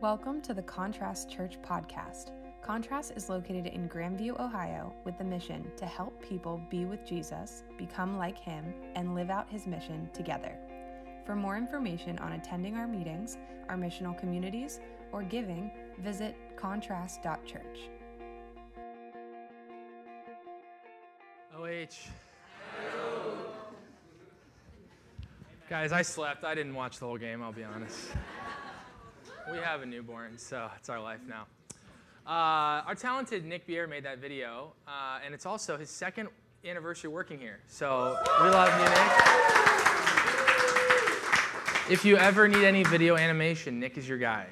Welcome to the Contrast Church podcast. Contrast is located in Grandview, Ohio, with the mission to help people be with Jesus, become like him, and live out his mission together. For more information on attending our meetings, our missional communities, or giving, visit contrast.church. OH. Guys, I slept. I didn't watch the whole game, I'll be honest. We have a newborn, so it's our life now. Uh, our talented Nick Bier made that video, uh, and it's also his second anniversary working here. So we love you, Nick. If you ever need any video animation, Nick is your guy.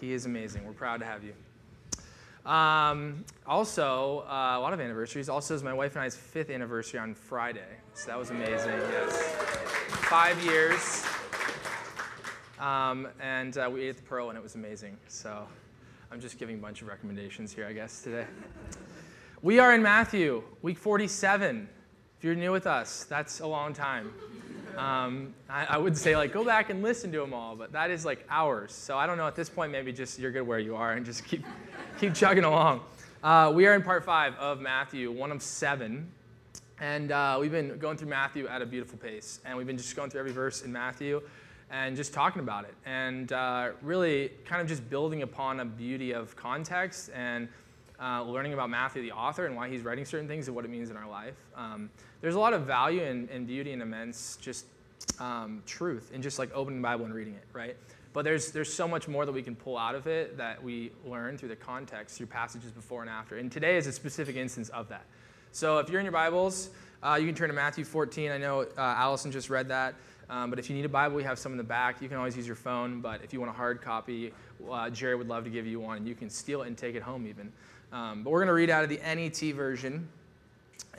He is amazing. We're proud to have you. Um, also, uh, a lot of anniversaries. Also, is my wife and I's fifth anniversary on Friday. So that was amazing. Yes. Five years. Um, and uh, we ate at the Pearl, and it was amazing. So I'm just giving a bunch of recommendations here, I guess, today. We are in Matthew, week 47. If you're new with us, that's a long time. Um, I, I, would say like go back and listen to them all, but that is like hours. So I don't know. At this point, maybe just you're good where you are and just keep keep chugging along. Uh, we are in part five of Matthew, one of seven, and uh, we've been going through Matthew at a beautiful pace, and we've been just going through every verse in Matthew and just talking about it, and uh, really kind of just building upon a beauty of context and. Uh, learning about Matthew, the author, and why he's writing certain things and what it means in our life. Um, there's a lot of value and, and beauty and immense just um, truth in just like opening the Bible and reading it, right? But there's, there's so much more that we can pull out of it that we learn through the context, through passages before and after. And today is a specific instance of that. So if you're in your Bibles, uh, you can turn to Matthew 14. I know uh, Allison just read that. Um, but if you need a Bible, we have some in the back. You can always use your phone. But if you want a hard copy, uh, Jerry would love to give you one. And you can steal it and take it home even. Um, but we're going to read out of the NET version.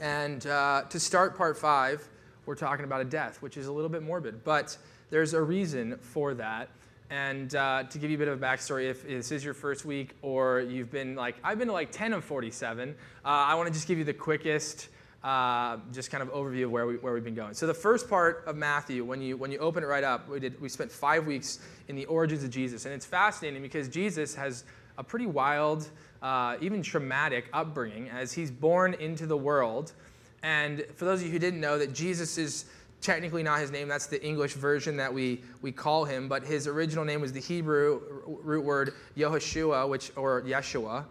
And uh, to start part five, we're talking about a death, which is a little bit morbid, but there's a reason for that. And uh, to give you a bit of a backstory, if this is your first week or you've been like, I've been to like 10 of 47, uh, I want to just give you the quickest, uh, just kind of overview of where, we, where we've been going. So the first part of Matthew, when you, when you open it right up, we, did, we spent five weeks in the origins of Jesus. And it's fascinating because Jesus has a pretty wild, uh, even traumatic upbringing as he's born into the world. And for those of you who didn't know, that Jesus is technically not his name, that's the English version that we, we call him, but his original name was the Hebrew root word Yehoshua, which, or Yeshua,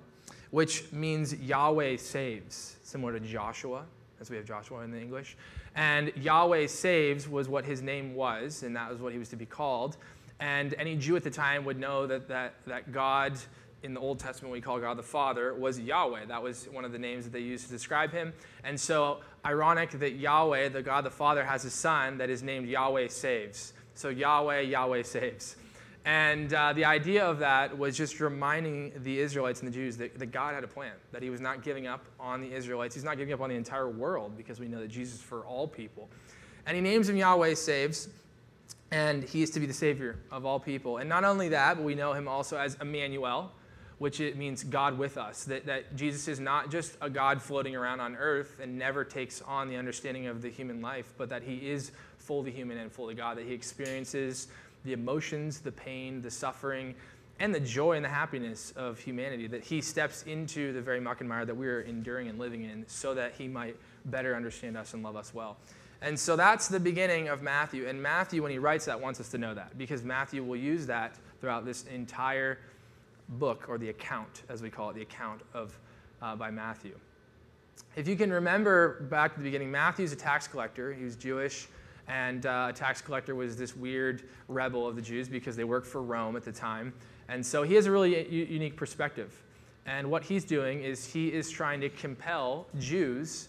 which means Yahweh saves, similar to Joshua, as we have Joshua in the English. And Yahweh saves was what his name was, and that was what he was to be called. And any Jew at the time would know that, that, that God in the Old Testament we call God the Father was Yahweh. That was one of the names that they used to describe him. And so, ironic that Yahweh, the God the Father, has a son that is named Yahweh Saves. So, Yahweh, Yahweh Saves. And uh, the idea of that was just reminding the Israelites and the Jews that, that God had a plan, that He was not giving up on the Israelites. He's not giving up on the entire world because we know that Jesus is for all people. And He names him Yahweh Saves and he is to be the savior of all people. And not only that, but we know him also as Emmanuel, which it means God with us. That, that Jesus is not just a God floating around on earth and never takes on the understanding of the human life, but that he is fully human and fully God, that he experiences the emotions, the pain, the suffering, and the joy and the happiness of humanity, that he steps into the very muck and mire that we are enduring and living in so that he might better understand us and love us well. And so that's the beginning of Matthew. And Matthew, when he writes that, wants us to know that because Matthew will use that throughout this entire book, or the account, as we call it, the account of uh, by Matthew. If you can remember back to the beginning, Matthew's a tax collector. He was Jewish, and uh, a tax collector was this weird rebel of the Jews because they worked for Rome at the time. And so he has a really u- unique perspective. And what he's doing is he is trying to compel Jews,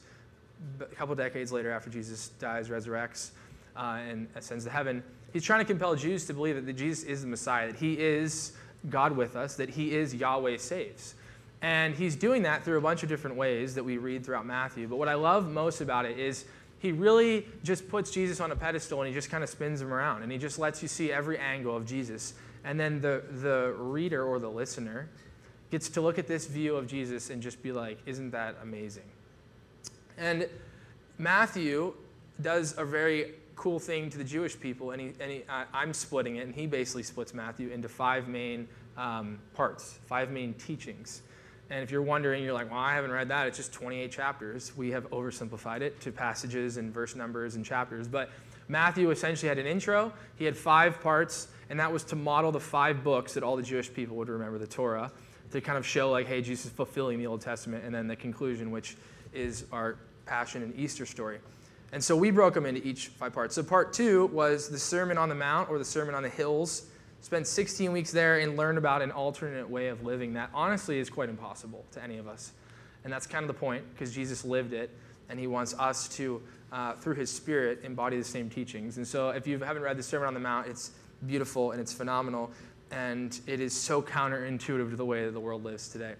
a couple decades later after Jesus dies, resurrects, uh, and ascends to heaven, he's trying to compel Jews to believe that Jesus is the Messiah, that he is God with us, that He is Yahweh saves. And He's doing that through a bunch of different ways that we read throughout Matthew. But what I love most about it is He really just puts Jesus on a pedestal and He just kind of spins him around and He just lets you see every angle of Jesus. And then the, the reader or the listener gets to look at this view of Jesus and just be like, isn't that amazing? And Matthew does a very cool thing to the Jewish people, and, he, and he, I, I'm splitting it, and he basically splits Matthew into five main um, parts, five main teachings. And if you're wondering, you're like, well, I haven't read that. It's just 28 chapters. We have oversimplified it to passages and verse numbers and chapters. But Matthew essentially had an intro, he had five parts, and that was to model the five books that all the Jewish people would remember the Torah, to kind of show, like, hey, Jesus is fulfilling the Old Testament, and then the conclusion, which is our Passion and Easter story. And so we broke them into each five parts. So part two was the Sermon on the Mount or the Sermon on the Hills. Spent 16 weeks there and learned about an alternate way of living that honestly is quite impossible to any of us. And that's kind of the point because Jesus lived it and he wants us to, uh, through his Spirit, embody the same teachings. And so if you haven't read the Sermon on the Mount, it's beautiful and it's phenomenal. And it is so counterintuitive to the way that the world lives today.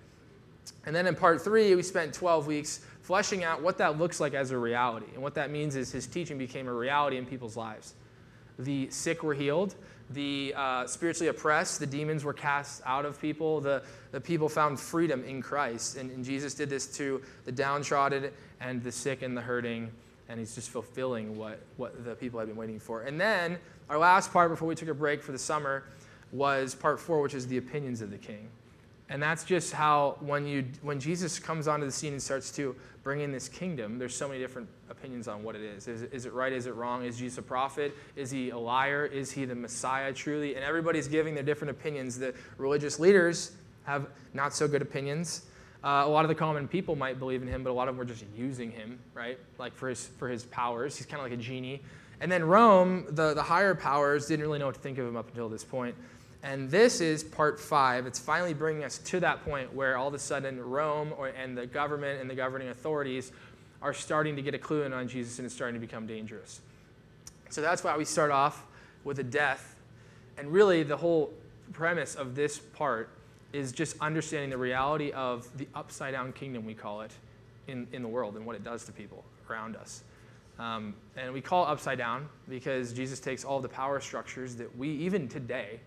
And then in part three, we spent 12 weeks fleshing out what that looks like as a reality. And what that means is his teaching became a reality in people's lives. The sick were healed, the uh, spiritually oppressed, the demons were cast out of people, the, the people found freedom in Christ. And, and Jesus did this to the downtrodden and the sick and the hurting, and he's just fulfilling what, what the people had been waiting for. And then our last part before we took a break for the summer was part four, which is the opinions of the king. And that's just how when you when Jesus comes onto the scene and starts to bring in this kingdom, there's so many different opinions on what it is. Is, is it right? Is it wrong? Is Jesus a prophet? Is he a liar? Is he the Messiah truly? And everybody's giving their different opinions. The religious leaders have not so good opinions. Uh, a lot of the common people might believe in him, but a lot of them were just using him, right? Like for his for his powers. He's kind of like a genie. And then Rome, the, the higher powers, didn't really know what to think of him up until this point. And this is part five. It's finally bringing us to that point where all of a sudden Rome or, and the government and the governing authorities are starting to get a clue in on Jesus and it's starting to become dangerous. So that's why we start off with a death. And really, the whole premise of this part is just understanding the reality of the upside down kingdom, we call it, in, in the world and what it does to people around us. Um, and we call it upside down because Jesus takes all the power structures that we, even today,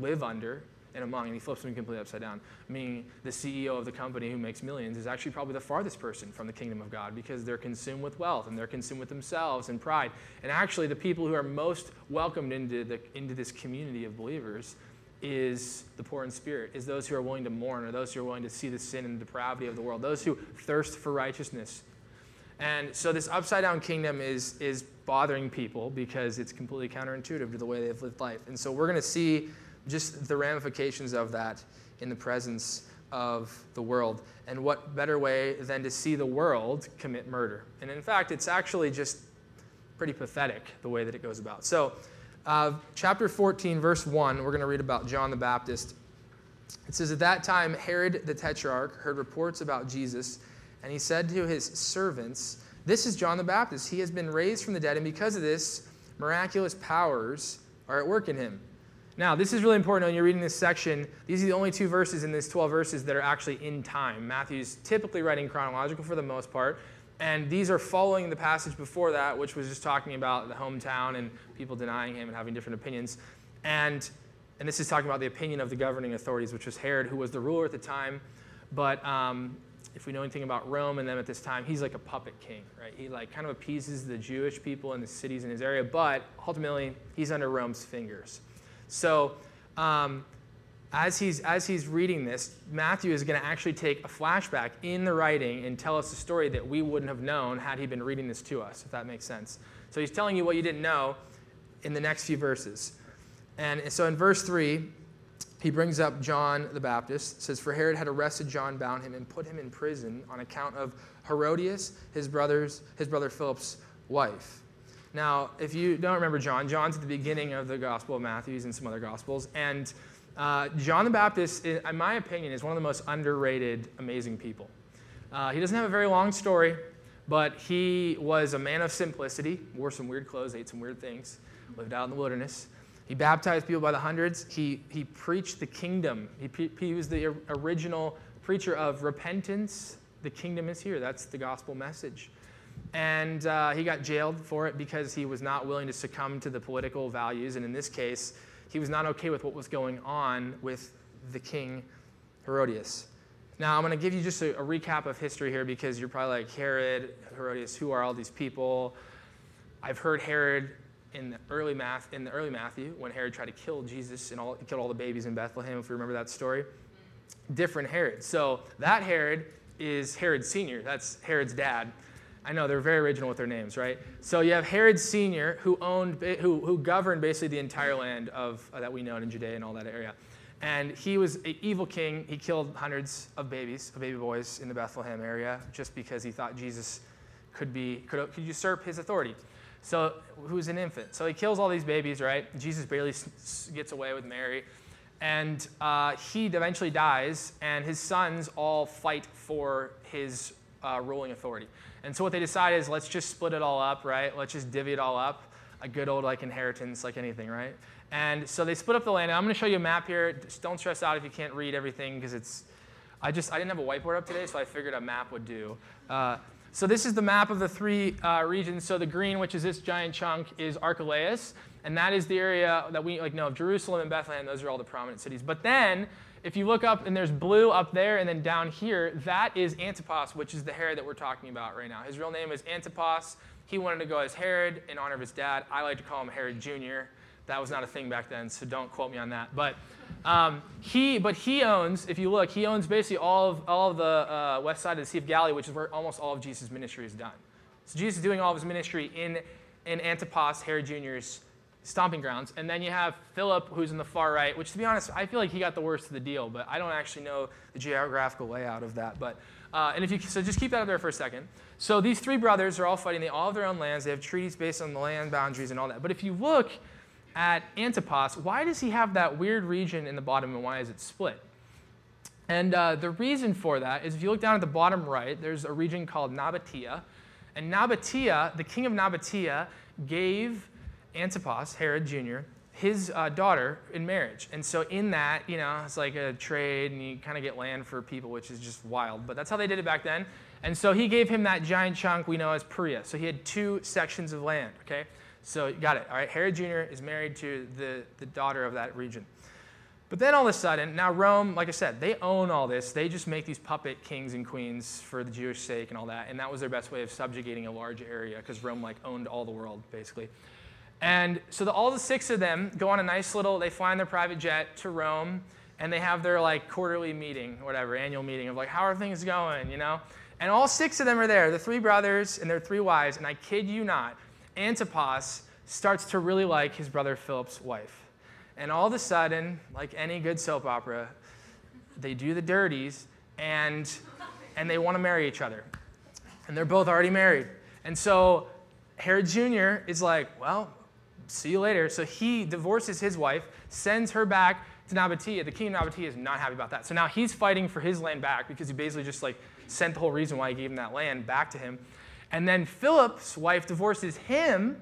live under and among, and he flips them completely upside down. Meaning, the CEO of the company who makes millions is actually probably the farthest person from the kingdom of God because they're consumed with wealth and they're consumed with themselves and pride. And actually, the people who are most welcomed into, the, into this community of believers is the poor in spirit, is those who are willing to mourn, or those who are willing to see the sin and depravity of the world, those who thirst for righteousness. And so, this upside down kingdom is, is bothering people because it's completely counterintuitive to the way they've lived life. And so, we're going to see just the ramifications of that in the presence of the world. And what better way than to see the world commit murder? And in fact, it's actually just pretty pathetic the way that it goes about. So, uh, chapter 14, verse 1, we're going to read about John the Baptist. It says, At that time, Herod the Tetrarch heard reports about Jesus, and he said to his servants, This is John the Baptist. He has been raised from the dead, and because of this, miraculous powers are at work in him. Now, this is really important when you're reading this section. These are the only two verses in this 12 verses that are actually in time. Matthew's typically writing chronological for the most part, and these are following the passage before that, which was just talking about the hometown and people denying him and having different opinions. And, and this is talking about the opinion of the governing authorities, which was Herod, who was the ruler at the time. But um, if we know anything about Rome and them at this time, he's like a puppet king, right? He like kind of appeases the Jewish people in the cities in his area, but ultimately he's under Rome's fingers. So, um, as he's, as he's reading this, Matthew is going to actually take a flashback in the writing and tell us a story that we wouldn't have known had he been reading this to us, if that makes sense. So he's telling you what you didn't know in the next few verses. And so in verse 3, he brings up John the Baptist. Says, For Herod had arrested John, bound him, and put him in prison on account of Herodias, his, brother's, his brother Philip's wife. Now, if you don't remember John, John's at the beginning of the Gospel of Matthew, and some other Gospels. And uh, John the Baptist, in my opinion, is one of the most underrated, amazing people. Uh, he doesn't have a very long story, but he was a man of simplicity, wore some weird clothes, ate some weird things, lived out in the wilderness. He baptized people by the hundreds. He, he preached the kingdom. He, he was the original preacher of repentance. The kingdom is here. That's the gospel message. And uh, he got jailed for it because he was not willing to succumb to the political values. And in this case, he was not okay with what was going on with the king Herodias. Now, I'm going to give you just a, a recap of history here because you're probably like, Herod, Herodias, who are all these people? I've heard Herod in the early math in the early Matthew when Herod tried to kill Jesus and all, killed all the babies in Bethlehem. If you remember that story, different Herod. So that Herod is Herod Senior. That's Herod's dad. I know they're very original with their names, right? So you have Herod Senior, who owned, who, who governed basically the entire land of uh, that we know in Judea and all that area. And he was an evil king. He killed hundreds of babies, of baby boys in the Bethlehem area, just because he thought Jesus could be could, could usurp his authority. So who's an infant? So he kills all these babies, right? Jesus barely gets away with Mary, and uh, he eventually dies, and his sons all fight for his uh, ruling authority. And so what they decide is let's just split it all up, right? Let's just divvy it all up, a good old like inheritance, like anything, right? And so they split up the land. And I'm going to show you a map here. Just don't stress out if you can't read everything because it's. I just I didn't have a whiteboard up today, so I figured a map would do. Uh, so this is the map of the three uh, regions. So the green, which is this giant chunk, is Archelaus, and that is the area that we like know of Jerusalem and Bethlehem. Those are all the prominent cities. But then, if you look up and there's blue up there, and then down here, that is Antipas, which is the Herod that we're talking about right now. His real name is Antipas. He wanted to go as Herod in honor of his dad. I like to call him Herod Jr. That was not a thing back then, so don't quote me on that. But um, he, but he owns, if you look, he owns basically all of, all of the uh, west side of the Sea of Galilee, which is where almost all of Jesus' ministry is done. So Jesus is doing all of his ministry in, in Antipas, Herod Jr.'s stomping grounds. And then you have Philip, who's in the far right, which to be honest, I feel like he got the worst of the deal, but I don't actually know the geographical layout of that. But uh, and if you so just keep that up there for a second. So these three brothers are all fighting. They all have their own lands. They have treaties based on the land boundaries and all that. But if you look at Antipas, why does he have that weird region in the bottom and why is it split? And uh, the reason for that is if you look down at the bottom right, there's a region called Nabatea. And Nabatea, the king of Nabatea, gave Antipas, Herod Jr., his uh, daughter in marriage. And so in that, you know, it's like a trade and you kind of get land for people, which is just wild. But that's how they did it back then. And so he gave him that giant chunk we know as Perea. So he had two sections of land, okay? So got it. All right, Herod Jr. is married to the, the daughter of that region. But then all of a sudden, now Rome, like I said, they own all this. They just make these puppet kings and queens for the Jewish sake and all that. And that was their best way of subjugating a large area because Rome like owned all the world basically. And so the, all the six of them go on a nice little, they fly in their private jet to Rome and they have their like quarterly meeting, whatever, annual meeting of like, how are things going, you know? And all six of them are there, the three brothers and their three wives. And I kid you not, Antipas starts to really like his brother Philip's wife. And all of a sudden, like any good soap opera, they do the dirties and, and they want to marry each other. And they're both already married. And so Herod Jr. is like, well, see you later. So he divorces his wife, sends her back to Nabatea. The king of Nabatea is not happy about that. So now he's fighting for his land back because he basically just like sent the whole reason why he gave him that land back to him. And then Philip's wife divorces him,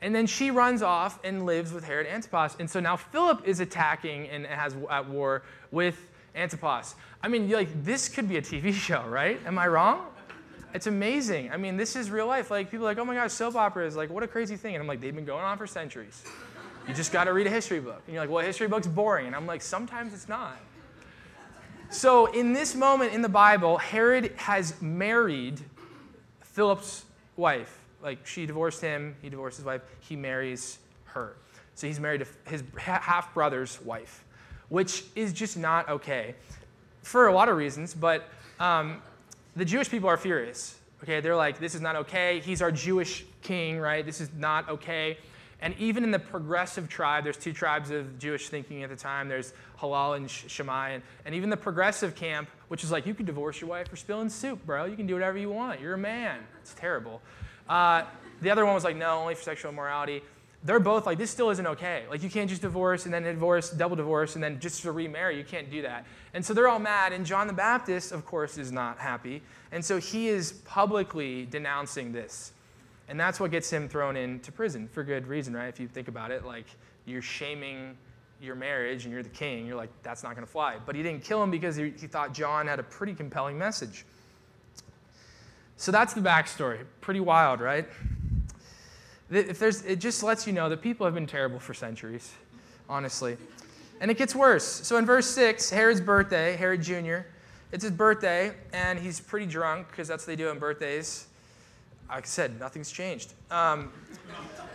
and then she runs off and lives with Herod Antipas. And so now Philip is attacking and has at war with Antipas. I mean, like this could be a TV show, right? Am I wrong? It's amazing. I mean, this is real life. Like people are like, oh my gosh, soap operas, like what a crazy thing. And I'm like, they've been going on for centuries. You just got to read a history book. And you're like, well, history book's boring. And I'm like, sometimes it's not. So in this moment in the Bible, Herod has married Philip's wife. Like she divorced him, he divorced his wife, he marries her. So he's married to his half brother's wife, which is just not okay for a lot of reasons. But um, the Jewish people are furious. Okay, they're like, this is not okay. He's our Jewish king, right? This is not okay. And even in the progressive tribe, there's two tribes of Jewish thinking at the time. There's Hillel and Shammai. And, even the progressive camp, which is like, you can divorce your wife for spilling soup, bro. You can do whatever you want. You're a man. It's terrible. Uh, the other one was like, no, only for sexual immorality they're both like, this still isn't okay. Like, you can't just divorce and then divorce, double divorce, and then just to remarry. You can't do that. And so they're all mad. And John the Baptist, of course, is not happy. And so he is publicly denouncing this. And that's what gets him thrown into prison for good reason, right? If you think about it, like, you're shaming your marriage and you're the king. You're like, that's not going to fly. But he didn't kill him because he, he thought John had a pretty compelling message. So that's the backstory. Pretty wild, right? If there's, it just lets you know that people have been terrible for centuries, honestly. And it gets worse. So in verse 6, Herod's birthday, Herod Jr., it's his birthday, and he's pretty drunk because that's what they do on birthdays. Like I said, nothing's changed. Um,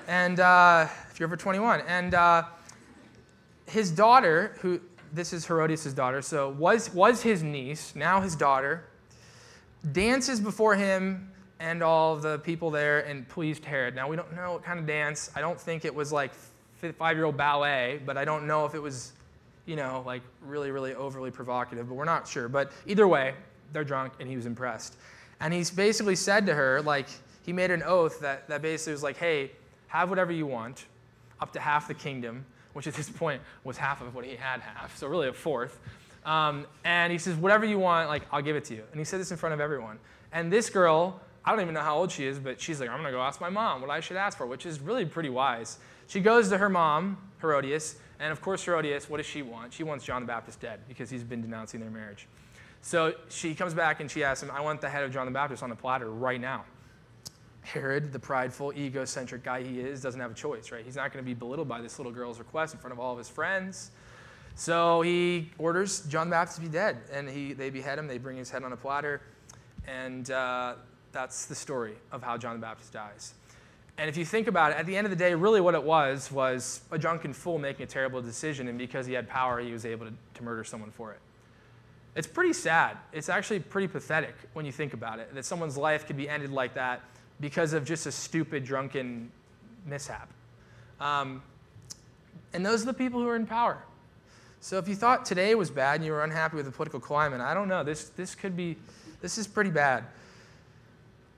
and uh, if you're over 21. And uh, his daughter, who this is Herodias' daughter, so was, was his niece, now his daughter, dances before him and all the people there and pleased Herod. Now, we don't know what kind of dance. I don't think it was like five year old ballet, but I don't know if it was, you know, like really, really overly provocative, but we're not sure. But either way, they're drunk and he was impressed. And he's basically said to her, like, he made an oath that, that basically was like, hey, have whatever you want, up to half the kingdom, which at this point was half of what he had half, so really a fourth. Um, and he says, whatever you want, like, I'll give it to you. And he said this in front of everyone. And this girl, I don't even know how old she is, but she's like, I'm going to go ask my mom what I should ask for, which is really pretty wise. She goes to her mom, Herodias, and of course, Herodias, what does she want? She wants John the Baptist dead because he's been denouncing their marriage. So she comes back and she asks him, I want the head of John the Baptist on the platter right now. Herod, the prideful, egocentric guy he is, doesn't have a choice, right? He's not going to be belittled by this little girl's request in front of all of his friends. So he orders John the Baptist to be dead, and he, they behead him. They bring his head on a platter, and uh, that's the story of how John the Baptist dies. And if you think about it, at the end of the day, really what it was was a drunken fool making a terrible decision, and because he had power, he was able to, to murder someone for it. It's pretty sad. It's actually pretty pathetic when you think about it, that someone's life could be ended like that because of just a stupid, drunken mishap. Um, and those are the people who are in power. So if you thought today was bad and you were unhappy with the political climate, I don't know. This, this could be, this is pretty bad.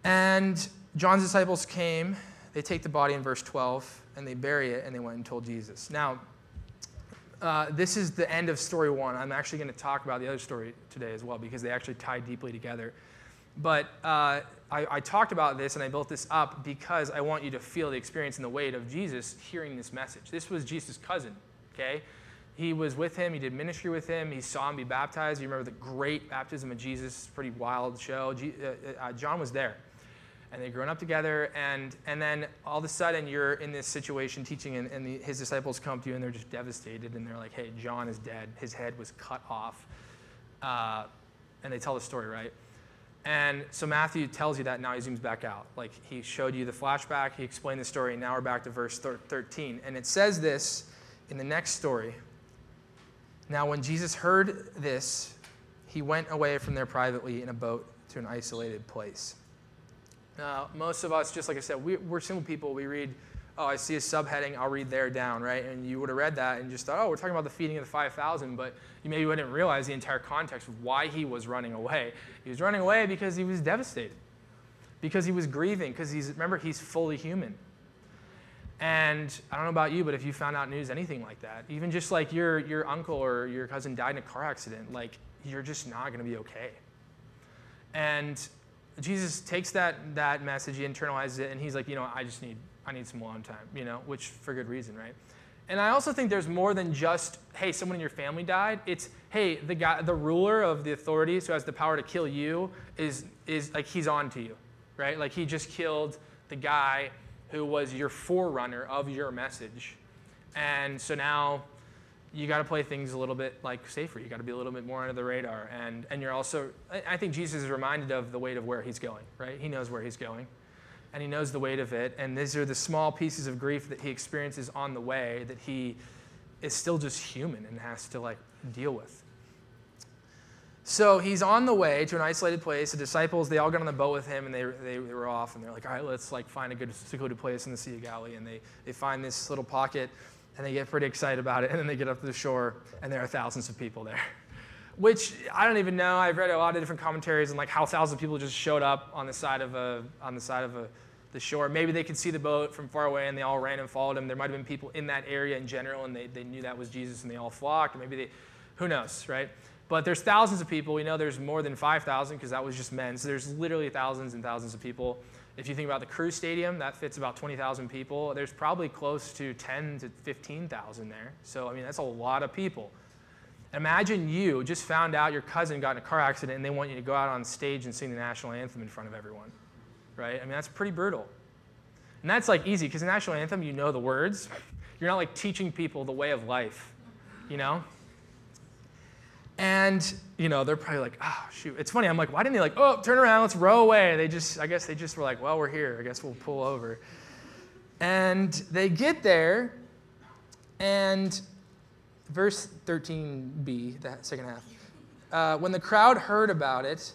And John's disciples came, they take the body in verse 12, and they bury it, and they went and told Jesus. Now, uh, this is the end of story one. I'm actually going to talk about the other story today as well because they actually tie deeply together. But uh, I, I, talked about this and I built this up because I want you to feel the experience and the weight of Jesus hearing this message. This was Jesus' cousin, okay? He was with him, he did ministry with him, he saw him be baptized. You remember the great baptism of Jesus, pretty wild show. Uh, uh, John was there and they've grown up together and, and then all of a sudden you're in this situation teaching and, and the, his disciples come to you and they're just devastated and they're like hey john is dead. His head was cut off. Uh, and they tell the story right? And so matthew tells you that now he zooms back out. Like he showed you the flashback he explained the story and now we're back to verse 13 and it says this in the next story. Now when jesus heard this he went away from there privately in a boat to an isolated place uh, most of us, just like I said, we, are simple people. We read, oh, I see a subheading, I'll read there down, right? And you would have read that and just thought, oh, we're talking about the feeding of the 5,000, but you maybe wouldn't realize the entire context of why he was running away. He was running away because he was devastated, because he was grieving, because he's, remember, he's fully human. And I don't know about you, but if you found out news, anything like that, even just like your, your uncle or your cousin died in a car accident, like you're just not going to be okay. And Jesus takes that, that message, he internalizes it, and he's like, you know, I just need, I need some alone time, you know, which for good reason, right? And I also think there's more than just, hey, someone in your family died. It's, hey, the guy, the ruler of the authorities who has the power to kill you is, is like he's on to you, right? Like he just killed the guy who was your forerunner of your message. And so now you got to play things a little bit like safer. You got to be a little bit more under the radar, and and you're also. I think Jesus is reminded of the weight of where he's going. Right? He knows where he's going, and he knows the weight of it. And these are the small pieces of grief that he experiences on the way that he is still just human and has to like deal with. So he's on the way to an isolated place. The disciples, they all get on the boat with him and they, they, they, were off and they're like, all right, let's like find a good secluded place in the Sea of Galilee. And they, they find this little pocket and they get pretty excited about it. And then they get up to the shore, and there are thousands of people there. Which I don't even know. I've read a lot of different commentaries on like how thousands of people just showed up on the side of a on the side of a, the shore. Maybe they could see the boat from far away and they all ran and followed him. There might have been people in that area in general and they, they knew that was Jesus and they all flocked. Maybe they, who knows, right? But there's thousands of people. We know there's more than 5,000 because that was just men. So there's literally thousands and thousands of people. If you think about the Crew Stadium, that fits about 20,000 people. There's probably close to 10 to 15,000 there. So, I mean, that's a lot of people. Imagine you just found out your cousin got in a car accident and they want you to go out on stage and sing the national anthem in front of everyone, right? I mean, that's pretty brutal. And that's like easy because the national anthem, you know the words. You're not like teaching people the way of life, you know? And, you know, they're probably like, oh, shoot. It's funny. I'm like, why didn't they like, oh, turn around, let's row away? They just, I guess they just were like, well, we're here. I guess we'll pull over. And they get there, and verse 13b, that second half. Uh, when the crowd heard about it,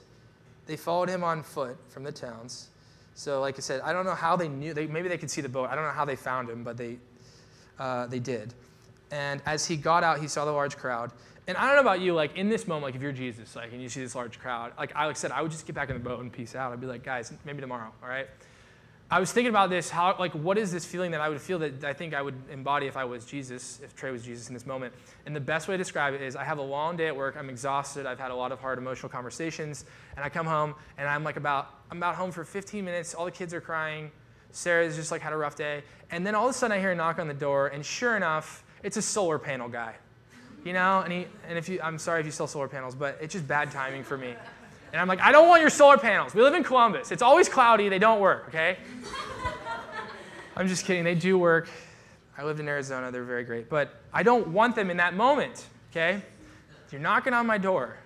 they followed him on foot from the towns. So, like I said, I don't know how they knew. They, maybe they could see the boat. I don't know how they found him, but they, uh, they did. And as he got out, he saw the large crowd. And I don't know about you, like in this moment, like if you're Jesus, like, and you see this large crowd, like I like said, I would just get back in the boat and peace out. I'd be like, guys, maybe tomorrow, all right? I was thinking about this, how, like, what is this feeling that I would feel that I think I would embody if I was Jesus, if Trey was Jesus in this moment? And the best way to describe it is I have a long day at work, I'm exhausted, I've had a lot of hard emotional conversations, and I come home and I'm like about, I'm about home for 15 minutes, all the kids are crying, Sarah's just like had a rough day, and then all of a sudden I hear a knock on the door, and sure enough, it's a solar panel guy you know? And, he, and if you, I'm sorry if you sell solar panels, but it's just bad timing for me. And I'm like, I don't want your solar panels. We live in Columbus. It's always cloudy. They don't work, okay? I'm just kidding. They do work. I lived in Arizona. They're very great. But I don't want them in that moment, okay? You're knocking on my door.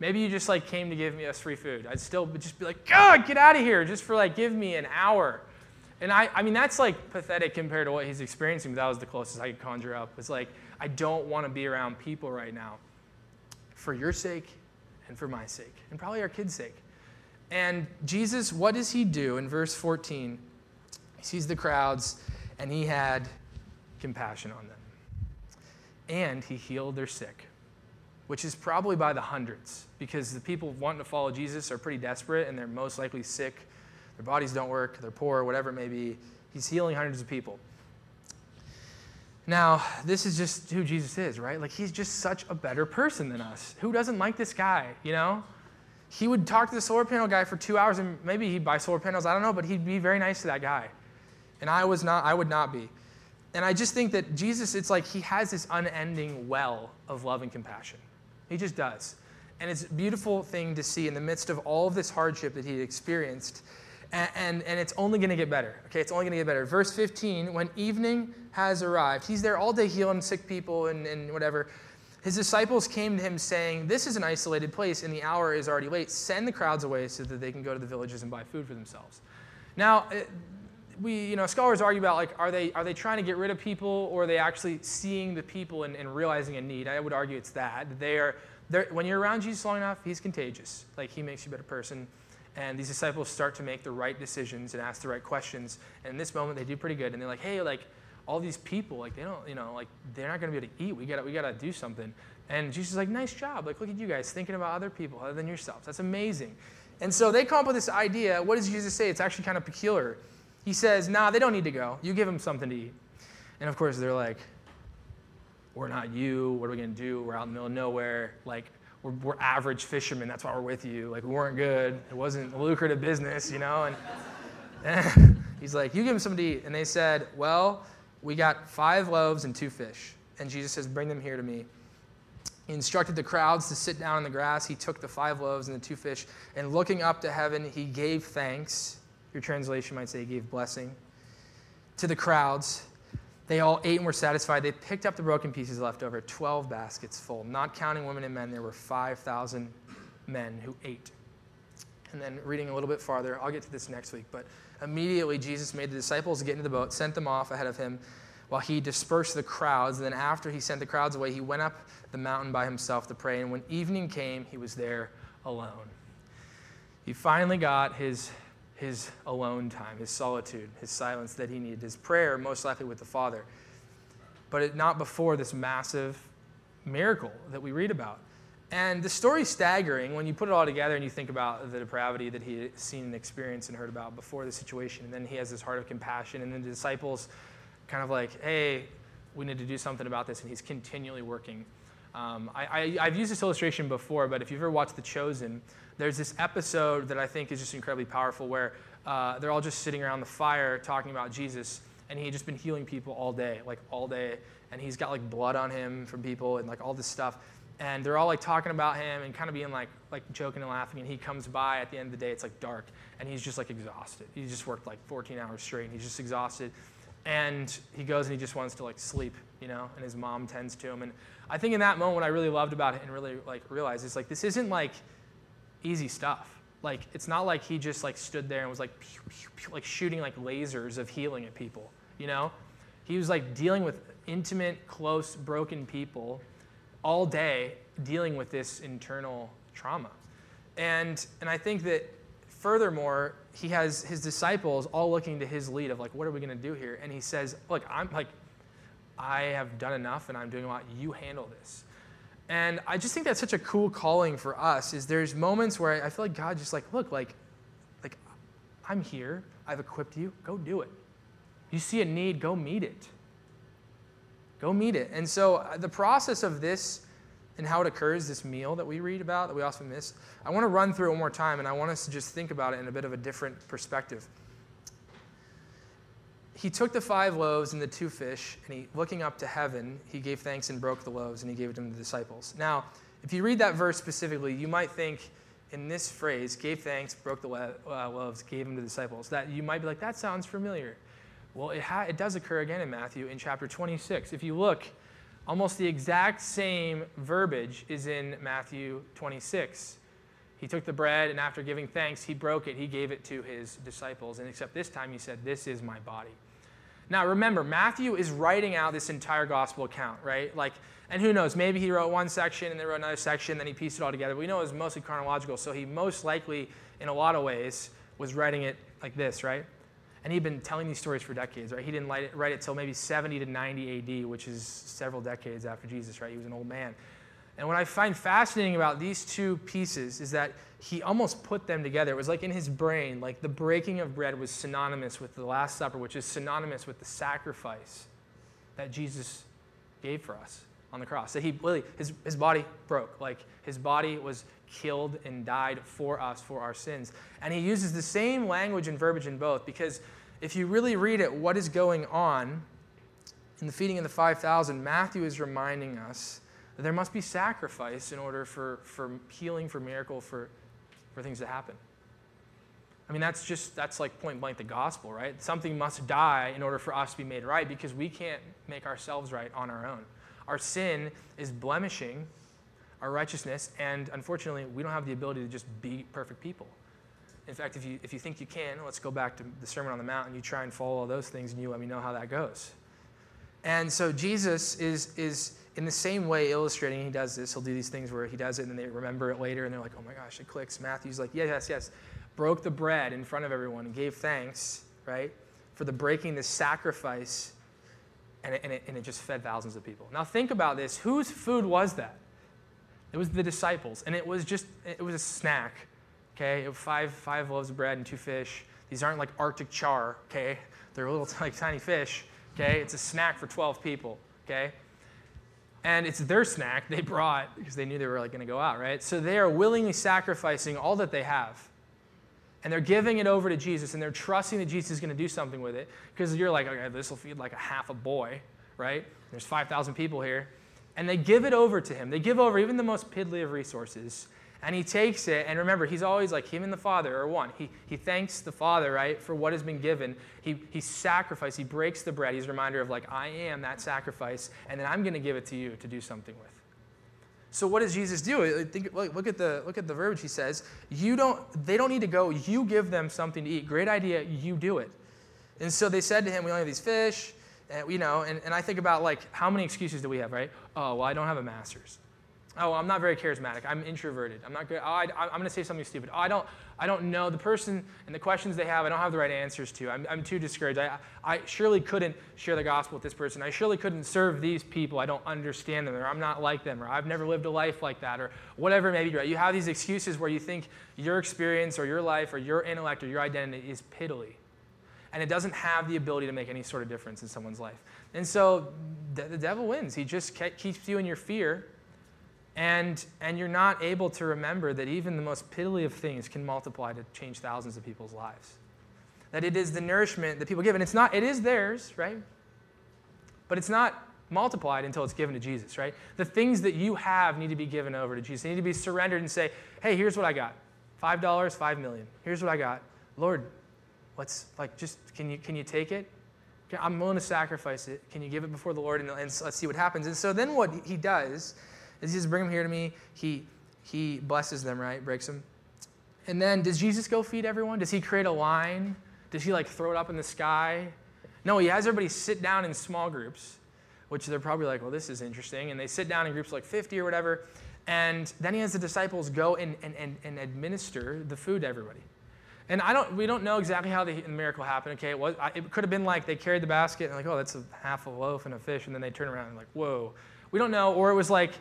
Maybe you just like came to give me us free food. I'd still just be like, God, get out of here, just for like give me an hour. And I, I mean, that's like pathetic compared to what he's experiencing, but that was the closest I could conjure up. It's like, I don't want to be around people right now for your sake and for my sake, and probably our kids' sake. And Jesus, what does he do in verse 14? He sees the crowds and he had compassion on them. And he healed their sick, which is probably by the hundreds because the people wanting to follow Jesus are pretty desperate and they're most likely sick. Their bodies don't work, they're poor, whatever it may be. He's healing hundreds of people. Now, this is just who Jesus is, right? Like, he's just such a better person than us. Who doesn't like this guy, you know? He would talk to the solar panel guy for two hours, and maybe he'd buy solar panels, I don't know, but he'd be very nice to that guy. And I was not, I would not be. And I just think that Jesus, it's like he has this unending well of love and compassion. He just does. And it's a beautiful thing to see in the midst of all of this hardship that he experienced and, and, it's only going to get better. Okay, it's only going to get better. Verse 15, when evening has arrived, he's there all day healing sick people and, and whatever. His disciples came to him saying, This is an isolated place, and the hour is already late. Send the crowds away so that they can go to the villages and buy food for themselves. Now, uh, we, you know, scholars argue about like, are they, are they trying to get rid of people, or are they actually seeing the people and, and realizing a need? I would argue it's that. They are, when you're around Jesus long enough, he's contagious. Like, he makes you a better person. And these disciples start to make the right decisions and ask the right questions. And in this moment, they do pretty good. And they're like, hey, like, all these people, like, they don't, you know, like, they're not going to be able to eat. We got we got to do something. And Jesus is like, nice job. Like, look at you guys thinking about other people other than yourselves. That's amazing. And so they come up with this idea. What does Jesus say? It's actually kind of peculiar. He says, nah, they don't need to go. You give them something to eat. And of course, they're like, we're not you. What are we going to do? We're out in the middle of nowhere. Like, we're, we're, average fishermen. That's why we're with you. Like, we weren't good. It wasn't a lucrative business, you know? And, and he's like, You give them something to eat. And they said, Well, we got five loaves and two fish. And Jesus says, Bring them here to me. He instructed the crowds to sit down in the grass. He took the five loaves and the two fish, and looking up to heaven, he gave thanks. Your translation might say he gave blessing to the crowds they all ate and were satisfied. They picked up the broken pieces left over, 12 baskets full. Not counting women and men, there were 5,000 men who ate. And then reading a little bit farther, I'll get to this next week, but immediately Jesus made the disciples get into the boat, sent them off ahead of him while he dispersed the crowds. And then after he sent the crowds away, he went up the mountain by himself to pray. And when evening came, he was there alone. He finally got his his alone time, his solitude, his silence that he needed, his prayer, most likely with the Father. But it, not before this massive miracle that we read about. And the story's staggering when you put it all together and you think about the depravity that he had seen and experienced and heard about before the situation. And then he has this heart of compassion. And then the disciples kind of like, hey, we need to do something about this. And he's continually working. Um, I, I've used this illustration before, but if you've ever watched The Chosen, there's this episode that I think is just incredibly powerful where uh, they're all just sitting around the fire talking about Jesus, and he had just been healing people all day, like all day, and he's got like blood on him from people and like all this stuff. And they're all like talking about him and kind of being like like joking and laughing. And he comes by at the end of the day, it's like dark, and he's just like exhausted. He just worked like 14 hours straight, and he's just exhausted. And he goes and he just wants to like sleep. You know, and his mom tends to him. And I think in that moment, what I really loved about it and really like realized is like this isn't like easy stuff. Like it's not like he just like stood there and was like pew, pew, pew, like shooting like lasers of healing at people, you know? He was like dealing with intimate, close, broken people all day, dealing with this internal trauma. And and I think that furthermore, he has his disciples all looking to his lead of like, what are we going to do here? And he says, look, I'm like, I have done enough and I'm doing a lot. You handle this. And I just think that's such a cool calling for us is there's moments where I feel like God just like, look, like, like I'm here. I've equipped you. Go do it. You see a need, go meet it. Go meet it. And so uh, the process of this and how it occurs, this meal that we read about that we often miss, I want to run through it one more time and I want us to just think about it in a bit of a different perspective he took the five loaves and the two fish, and he, looking up to heaven, he gave thanks and broke the loaves, and he gave it to the disciples. Now, if you read that verse specifically, you might think in this phrase, gave thanks, broke the uh, loaves, gave them to the disciples, that you might be like, that sounds familiar. Well, it, ha- it does occur again in Matthew in chapter 26. If you look, almost the exact same verbiage is in Matthew 26. He took the bread, and after giving thanks, he broke it. He gave it to his disciples. And except this time, he said, This is my body. Now, remember, Matthew is writing out this entire gospel account, right? Like, and who knows, maybe he wrote one section and then wrote another section, then he pieced it all together. But we know it was mostly chronological, so he most likely, in a lot of ways, was writing it like this, right? And he'd been telling these stories for decades, right? He didn't write it, write it till maybe 70 to 90 AD, which is several decades after Jesus, right? He was an old man. And what I find fascinating about these two pieces is that he almost put them together. It was like in his brain, like the breaking of bread was synonymous with the Last Supper, which is synonymous with the sacrifice that Jesus gave for us on the cross. That he really, his, his body broke. Like his body was killed and died for us, for our sins. And he uses the same language and verbiage in both because if you really read it, what is going on in the feeding of the 5,000, Matthew is reminding us there must be sacrifice in order for, for healing, for miracle, for, for things to happen. I mean, that's just, that's like point blank the gospel, right? Something must die in order for us to be made right because we can't make ourselves right on our own. Our sin is blemishing our righteousness, and unfortunately, we don't have the ability to just be perfect people. In fact, if you, if you think you can, let's go back to the Sermon on the Mount and you try and follow all those things and you let me know how that goes. And so Jesus is, is in the same way illustrating he does this. He'll do these things where he does it and then they remember it later and they're like, oh my gosh, it clicks. Matthew's like, yes, yes, yes. Broke the bread in front of everyone and gave thanks, right, for the breaking, the sacrifice, and it, and, it, and it just fed thousands of people. Now think about this. Whose food was that? It was the disciples. And it was just, it was a snack, okay? Five, five loaves of bread and two fish. These aren't like Arctic char, okay? They're little like tiny fish. Okay? It's a snack for 12 people. Okay? And it's their snack they brought because they knew they were like going to go out, right? So they are willingly sacrificing all that they have. And they're giving it over to Jesus and they're trusting that Jesus is going to do something with it because you're like, okay, this will feed like a half a boy, right? There's 5,000 people here. And they give it over to him. They give over even the most piddly of resources and he takes it, and remember, he's always like him and the Father are one. He, he thanks the Father, right, for what has been given. He, he sacrificed, he breaks the bread. He's a reminder of, like, I am that sacrifice, and then I'm going to give it to you to do something with. So what does Jesus do? Think, look, at the, look at the verbiage he says. You don't, they don't need to go. You give them something to eat. Great idea. You do it. And so they said to him, we only have these fish. And, you know, and, and I think about, like, how many excuses do we have, right? Oh, well, I don't have a master's. Oh, I'm not very charismatic. I'm introverted. I'm not good. Oh, I, am going to say something stupid. Oh, I don't, I don't know the person and the questions they have. I don't have the right answers to. I'm, I'm too discouraged. I, I surely couldn't share the gospel with this person. I surely couldn't serve these people. I don't understand them, or I'm not like them, or I've never lived a life like that, or whatever it may be. Right? You have these excuses where you think your experience, or your life, or your intellect, or your identity is piddly, and it doesn't have the ability to make any sort of difference in someone's life. And so the, the devil wins. He just keeps you in your fear and, and you're not able to remember that even the most piddly of things can multiply to change thousands of people's lives. That it is the nourishment that people give. And it's not, it is theirs, right? But it's not multiplied until it's given to Jesus, right? The things that you have need to be given over to Jesus. They need to be surrendered and say, hey, here's what I got. $5, 5 million. Here's what I got. Lord, let's like just can you can you take it? I'm willing to sacrifice it. Can you give it before the Lord and, and let's see what happens? And so then what he does he says, bring them here to me. He, he blesses them, right? Breaks them. And then does Jesus go feed everyone? Does he create a line? Does he like throw it up in the sky? No, he has everybody sit down in small groups, which they're probably like, well, this is interesting. And they sit down in groups like 50 or whatever. And then he has the disciples go and, and, and, and administer the food to everybody. And I don't, we don't know exactly how the miracle happened. Okay, it, was, it could have been like they carried the basket and like, oh, that's a half a loaf and a fish, and then they turn around and like, whoa. We don't know. Or it was like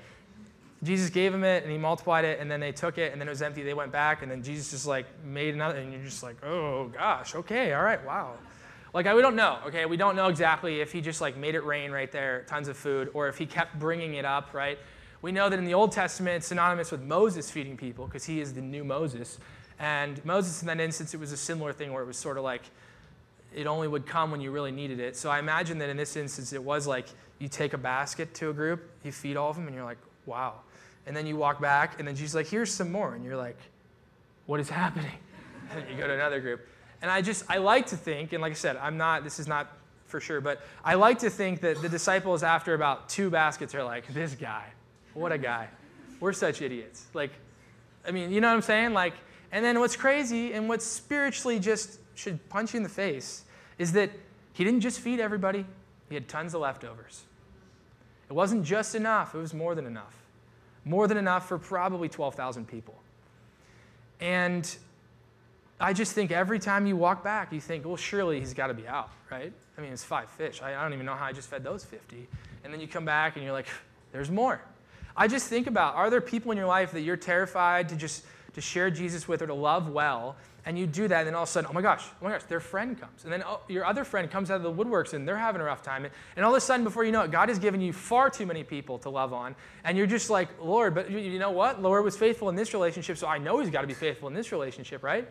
Jesus gave them it and he multiplied it, and then they took it, and then it was empty. They went back, and then Jesus just like made another, and you're just like, oh gosh, okay, all right, wow. Like we don't know. Okay, we don't know exactly if he just like made it rain right there, tons of food, or if he kept bringing it up, right? We know that in the Old Testament, it's synonymous with Moses feeding people because he is the new Moses. And Moses, in that instance, it was a similar thing where it was sort of like it only would come when you really needed it. So I imagine that in this instance, it was like you take a basket to a group, you feed all of them, and you're like, wow. And then you walk back, and then she's like, here's some more. And you're like, what is happening? And you go to another group. And I just, I like to think, and like I said, I'm not, this is not for sure, but I like to think that the disciples, after about two baskets, are like, this guy, what a guy. We're such idiots. Like, I mean, you know what I'm saying? Like, and then what's crazy and what spiritually just should punch you in the face is that he didn't just feed everybody, he had tons of leftovers. It wasn't just enough, it was more than enough. More than enough for probably 12,000 people. And I just think every time you walk back, you think, well, surely he's got to be out, right? I mean, it's five fish. I, I don't even know how I just fed those 50. And then you come back and you're like, there's more. I just think about are there people in your life that you're terrified to just to share Jesus with or to love well, and you do that, and then all of a sudden, oh my gosh, oh my gosh, their friend comes. And then oh, your other friend comes out of the woodworks and they're having a rough time. And all of a sudden, before you know it, God has given you far too many people to love on. And you're just like, Lord, but you know what? Lord was faithful in this relationship, so I know he's got to be faithful in this relationship, right?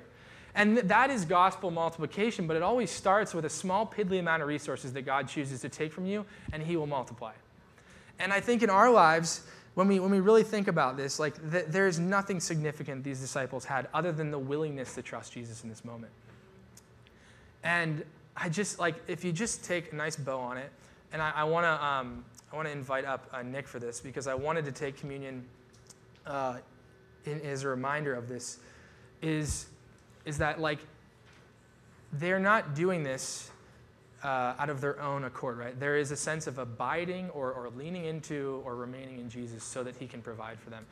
And that is gospel multiplication, but it always starts with a small, piddly amount of resources that God chooses to take from you, and he will multiply. And I think in our lives, when we, when we really think about this, like th- there's nothing significant these disciples had other than the willingness to trust Jesus in this moment. And I just like if you just take a nice bow on it, and I, I want to um, I want to invite up uh, Nick for this because I wanted to take communion uh, in, as a reminder of this. Is is that like they're not doing this uh, out of their own accord, right? There is a sense of abiding or, or leaning into or remaining in Jesus so that he can provide for them.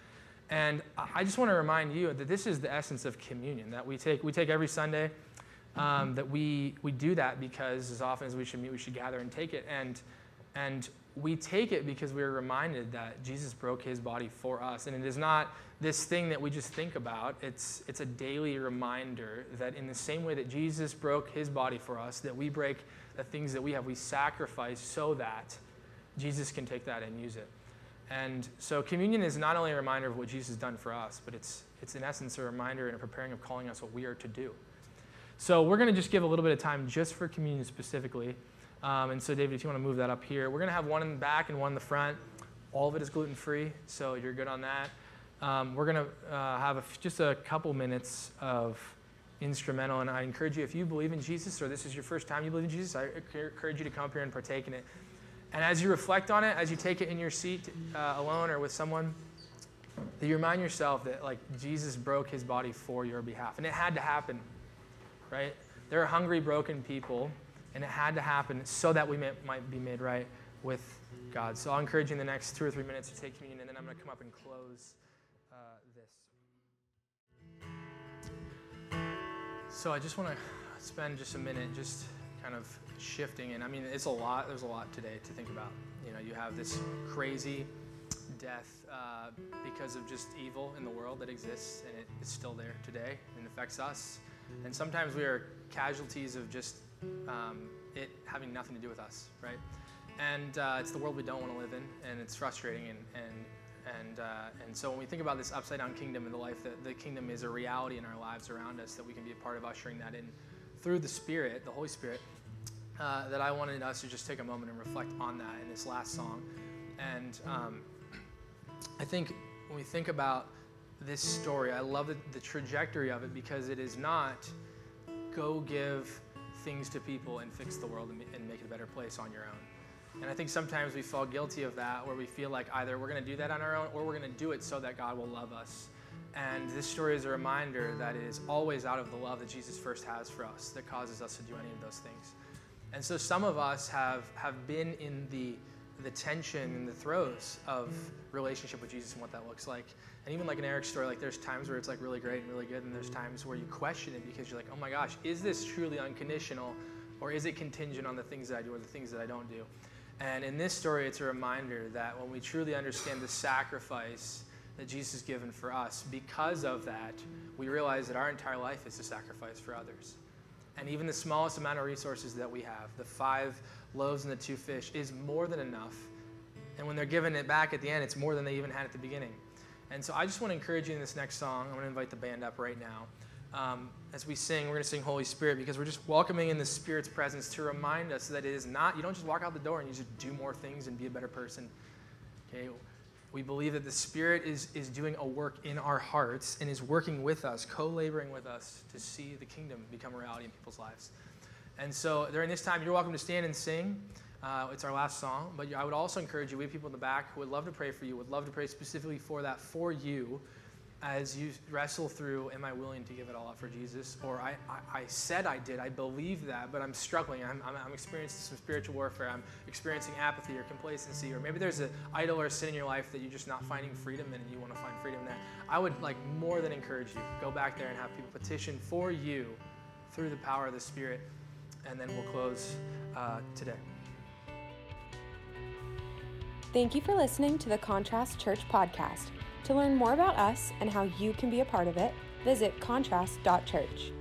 And I just want to remind you that this is the essence of communion that we take. We take every Sunday. Um, that we we do that because as often as we should meet, we should gather and take it. And and we take it because we are reminded that Jesus broke his body for us. And it is not this thing that we just think about. It's, it's a daily reminder that in the same way that Jesus broke his body for us, that we break the things that we have, we sacrifice so that Jesus can take that and use it. And so communion is not only a reminder of what Jesus has done for us, but it's, it's in essence a reminder and a preparing of calling us what we are to do. So we're going to just give a little bit of time just for communion specifically. Um, and so, David, if you want to move that up here, we're going to have one in the back and one in the front. All of it is gluten free, so you're good on that. Um, we're going to uh, have just a couple minutes of instrumental, and I encourage you, if you believe in Jesus or this is your first time you believe in Jesus, I encourage you to come up here and partake in it. And as you reflect on it, as you take it in your seat uh, alone or with someone, you remind yourself that like Jesus broke his body for your behalf, and it had to happen, right? There are hungry, broken people and it had to happen so that we may, might be made right with God. So I'll encourage you in the next two or three minutes to take communion, and then I'm going to come up and close So I just want to spend just a minute just kind of shifting, and I mean, it's a lot. There's a lot today to think about. You know, you have this crazy death uh, because of just evil in the world that exists, and it is still there today and affects us. And sometimes we are casualties of just um, it having nothing to do with us, right? And uh, it's the world we don't want to live in, and it's frustrating. And and and uh, and so when we think about this upside down kingdom and the life that the kingdom is a reality in our lives around us, that we can be a part of ushering that in through the Spirit, the Holy Spirit. Uh, that I wanted us to just take a moment and reflect on that in this last song. And um, I think when we think about this story, I love the, the trajectory of it because it is not go give things to people and fix the world and, and make it a better place on your own. And I think sometimes we fall guilty of that where we feel like either we're going to do that on our own or we're going to do it so that God will love us. And this story is a reminder that it is always out of the love that Jesus first has for us that causes us to do any of those things. And so some of us have, have been in the, the tension and the throes of relationship with Jesus and what that looks like. And even like in Eric's story, like there's times where it's like really great and really good, and there's times where you question it because you're like, oh my gosh, is this truly unconditional, or is it contingent on the things that I do or the things that I don't do? And in this story, it's a reminder that when we truly understand the sacrifice that Jesus has given for us, because of that, we realize that our entire life is a sacrifice for others. And even the smallest amount of resources that we have, the five loaves and the two fish, is more than enough. And when they're given it back at the end, it's more than they even had at the beginning. And so I just want to encourage you in this next song. I'm going to invite the band up right now. Um, as we sing, we're going to sing Holy Spirit because we're just welcoming in the Spirit's presence to remind us that it is not, you don't just walk out the door and you just do more things and be a better person. Okay? We believe that the Spirit is, is doing a work in our hearts and is working with us, co laboring with us to see the kingdom become a reality in people's lives. And so during this time, you're welcome to stand and sing. Uh, it's our last song, but I would also encourage you. We have people in the back who would love to pray for you, would love to pray specifically for that for you as you wrestle through am I willing to give it all up for Jesus? Or I, I, I said I did, I believe that, but I'm struggling. I'm, I'm, I'm, experiencing some spiritual warfare. I'm experiencing apathy or complacency. Or maybe there's an idol or sin in your life that you're just not finding freedom in and you want to find freedom there. I would like more than encourage you. Go back there and have people petition for you through the power of the Spirit. And then we'll close uh, today. Thank you for listening to the Contrast Church podcast. To learn more about us and how you can be a part of it, visit contrast.church.